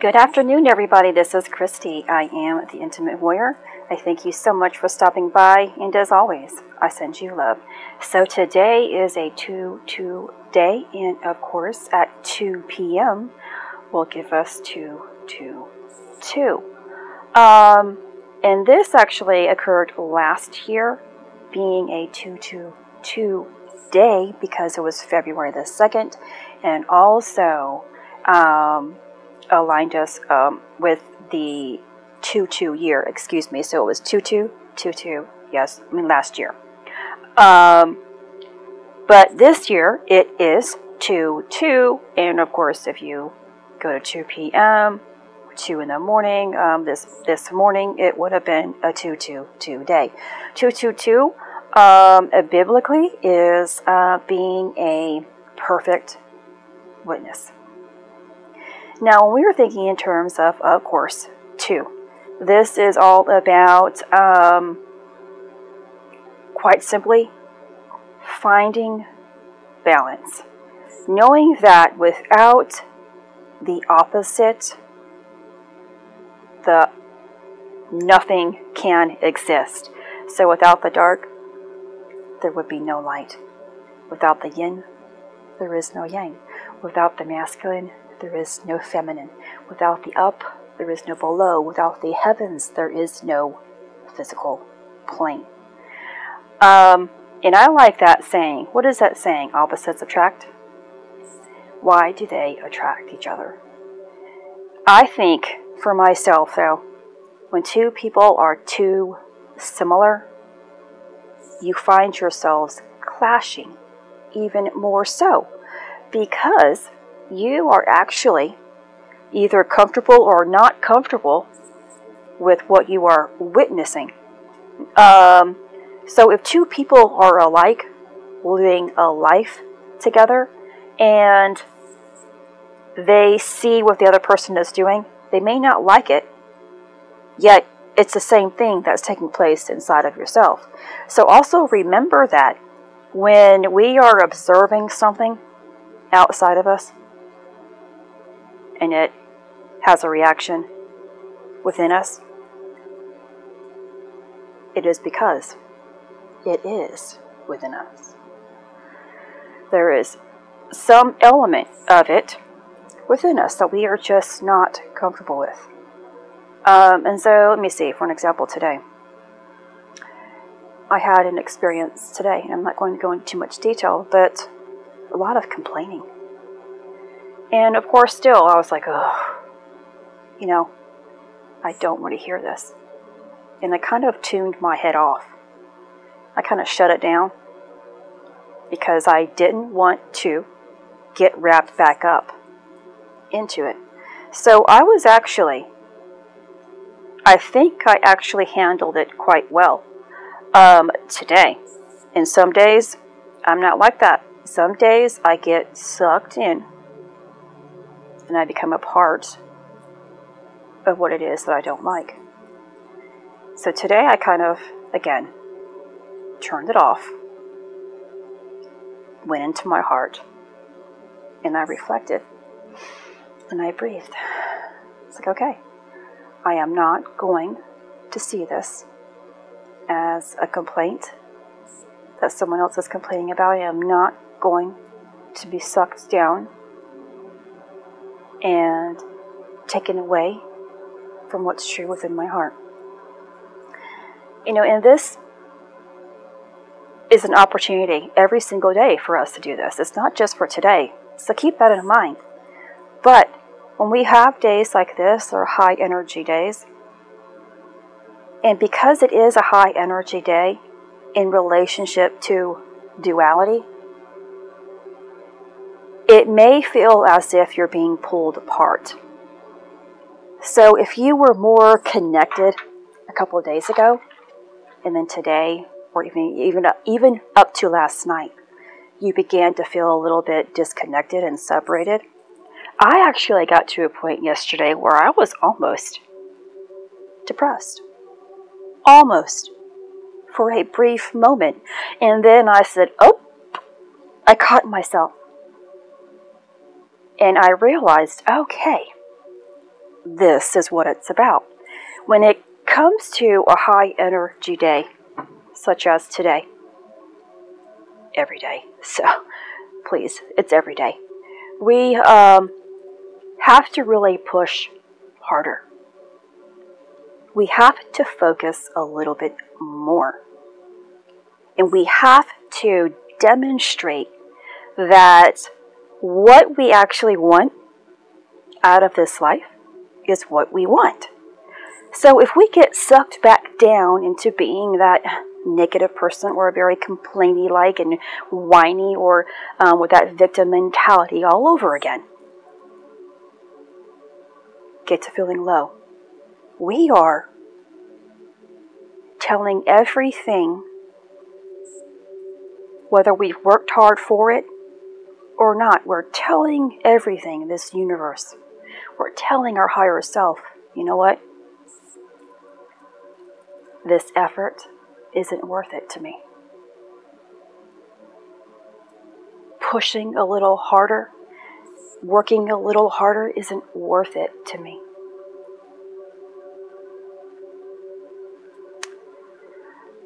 Good afternoon, everybody. This is Christy. I am the Intimate Warrior. I thank you so much for stopping by, and as always, I send you love. So today is a 2 2 day, and of course, at 2 p.m., will give us 2 2 2. Um, and this actually occurred last year, being a 2 2 2 day because it was February the 2nd, and also um, aligned us um, with the 2 2 year, excuse me. So it was 2 2 2 2, yes, I mean last year. Um, but this year it is 2 2, and of course, if you go to 2 p.m., 2 in the morning, um, this, this morning it would have been a 2 2 2 day. 2 2 2 um, biblically is uh, being a perfect witness. Now, when we were thinking in terms of, of course, two, this is all about, um, quite simply, finding balance. Knowing that without the opposite, the nothing can exist. So without the dark, there would be no light. Without the yin, there is no yang. Without the masculine, there is no feminine. Without the up, there is no below. Without the heavens, there is no physical plane. Um, and I like that saying. What is that saying? Opposites attract? Why do they attract each other? I think for myself, though, when two people are too similar, you find yourselves clashing even more so because you are actually either comfortable or not comfortable with what you are witnessing. Um, so, if two people are alike, living a life together, and they see what the other person is doing, they may not like it, yet it's the same thing that's taking place inside of yourself. So, also remember that when we are observing something outside of us, and it has a reaction within us, it is because it is within us. There is some element of it within us that we are just not comfortable with. Um, and so, let me see, for an example today. I had an experience today, and I'm not going to go into too much detail, but a lot of complaining. And of course, still, I was like, oh, you know, I don't want to hear this. And I kind of tuned my head off. I kind of shut it down because I didn't want to get wrapped back up into it. So I was actually, I think I actually handled it quite well um, today. And some days I'm not like that. Some days I get sucked in and I become a part of what it is that I don't like. So today I kind of, again, turned it off, went into my heart, and I reflected and I breathed. It's like, okay, I am not going to see this as a complaint that someone else is complaining about. I am not going to be sucked down and taken away from what's true within my heart. You know, and this is an opportunity every single day for us to do this. It's not just for today. So keep that in mind. But when we have days like this or high energy days, and because it is a high energy day in relationship to duality, it may feel as if you're being pulled apart. So if you were more connected a couple of days ago, and then today, or even even even up to last night, you began to feel a little bit disconnected and separated. I actually got to a point yesterday where I was almost depressed. Almost. For a brief moment. And then I said, Oh, I caught myself. And I realized, okay, this is what it's about. When it comes to a high energy day, such as today, every day, so please, it's every day, we um, have to really push harder. We have to focus a little bit more. And we have to demonstrate that what we actually want out of this life is what we want. So if we get sucked back down into being that negative person or a very complainy like and whiny or um, with that victim mentality all over again, get to feeling low. We are telling everything, whether we've worked hard for it or not, we're telling everything, this universe. We're telling our higher self, you know what? This effort isn't worth it to me. Pushing a little harder, working a little harder isn't worth it to me.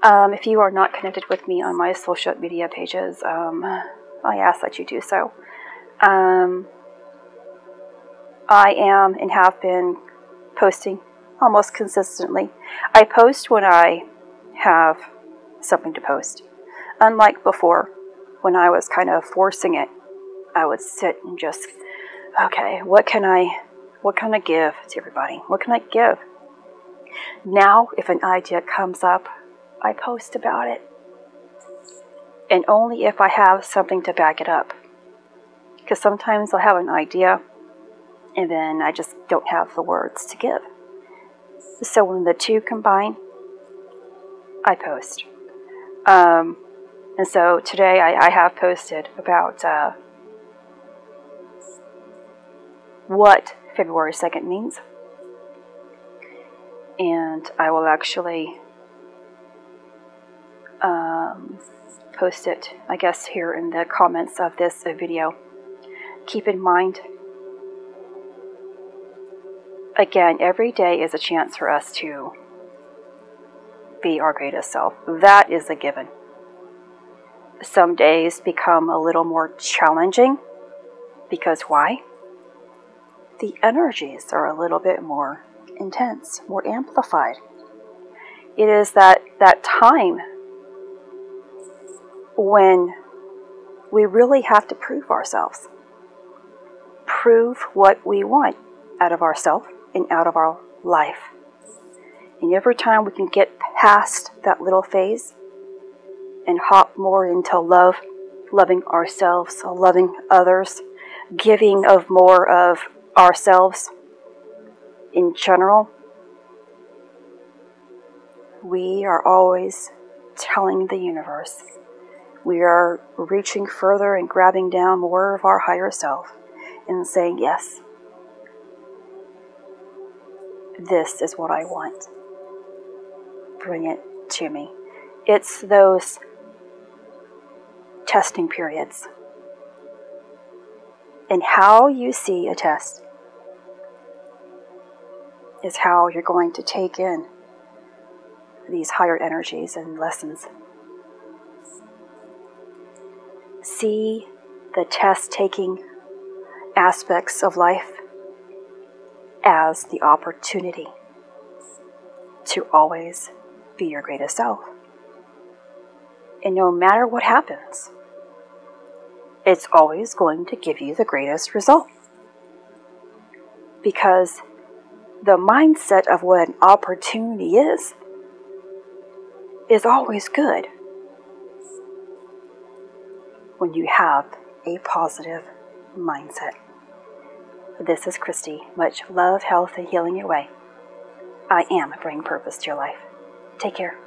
Um, if you are not connected with me on my social media pages, um, I ask that you do so. Um, I am and have been posting almost consistently. I post when I have something to post. Unlike before, when I was kind of forcing it, I would sit and just, okay, what can I, what can I give to everybody? What can I give? Now, if an idea comes up, I post about it. And only if I have something to back it up. Because sometimes I'll have an idea and then I just don't have the words to give. So when the two combine, I post. Um, and so today I, I have posted about uh, what February 2nd means. And I will actually um, post it, I guess, here in the comments of this video. Keep in mind, again, every day is a chance for us to be our greatest self. That is a given. Some days become a little more challenging because why? The energies are a little bit more intense, more amplified. It is that, that time when we really have to prove ourselves. Prove what we want out of ourselves and out of our life. And every time we can get past that little phase and hop more into love, loving ourselves, loving others, giving of more of ourselves in general, we are always telling the universe. We are reaching further and grabbing down more of our higher self and saying, Yes, this is what I want bring it to me. It's those testing periods. And how you see a test is how you're going to take in these higher energies and lessons. See the test taking aspects of life as the opportunity to always be your greatest self. And no matter what happens, it's always going to give you the greatest result. Because the mindset of what an opportunity is, is always good when you have a positive mindset. This is Christy. Much love, health, and healing your way. I am bringing purpose to your life. Take care.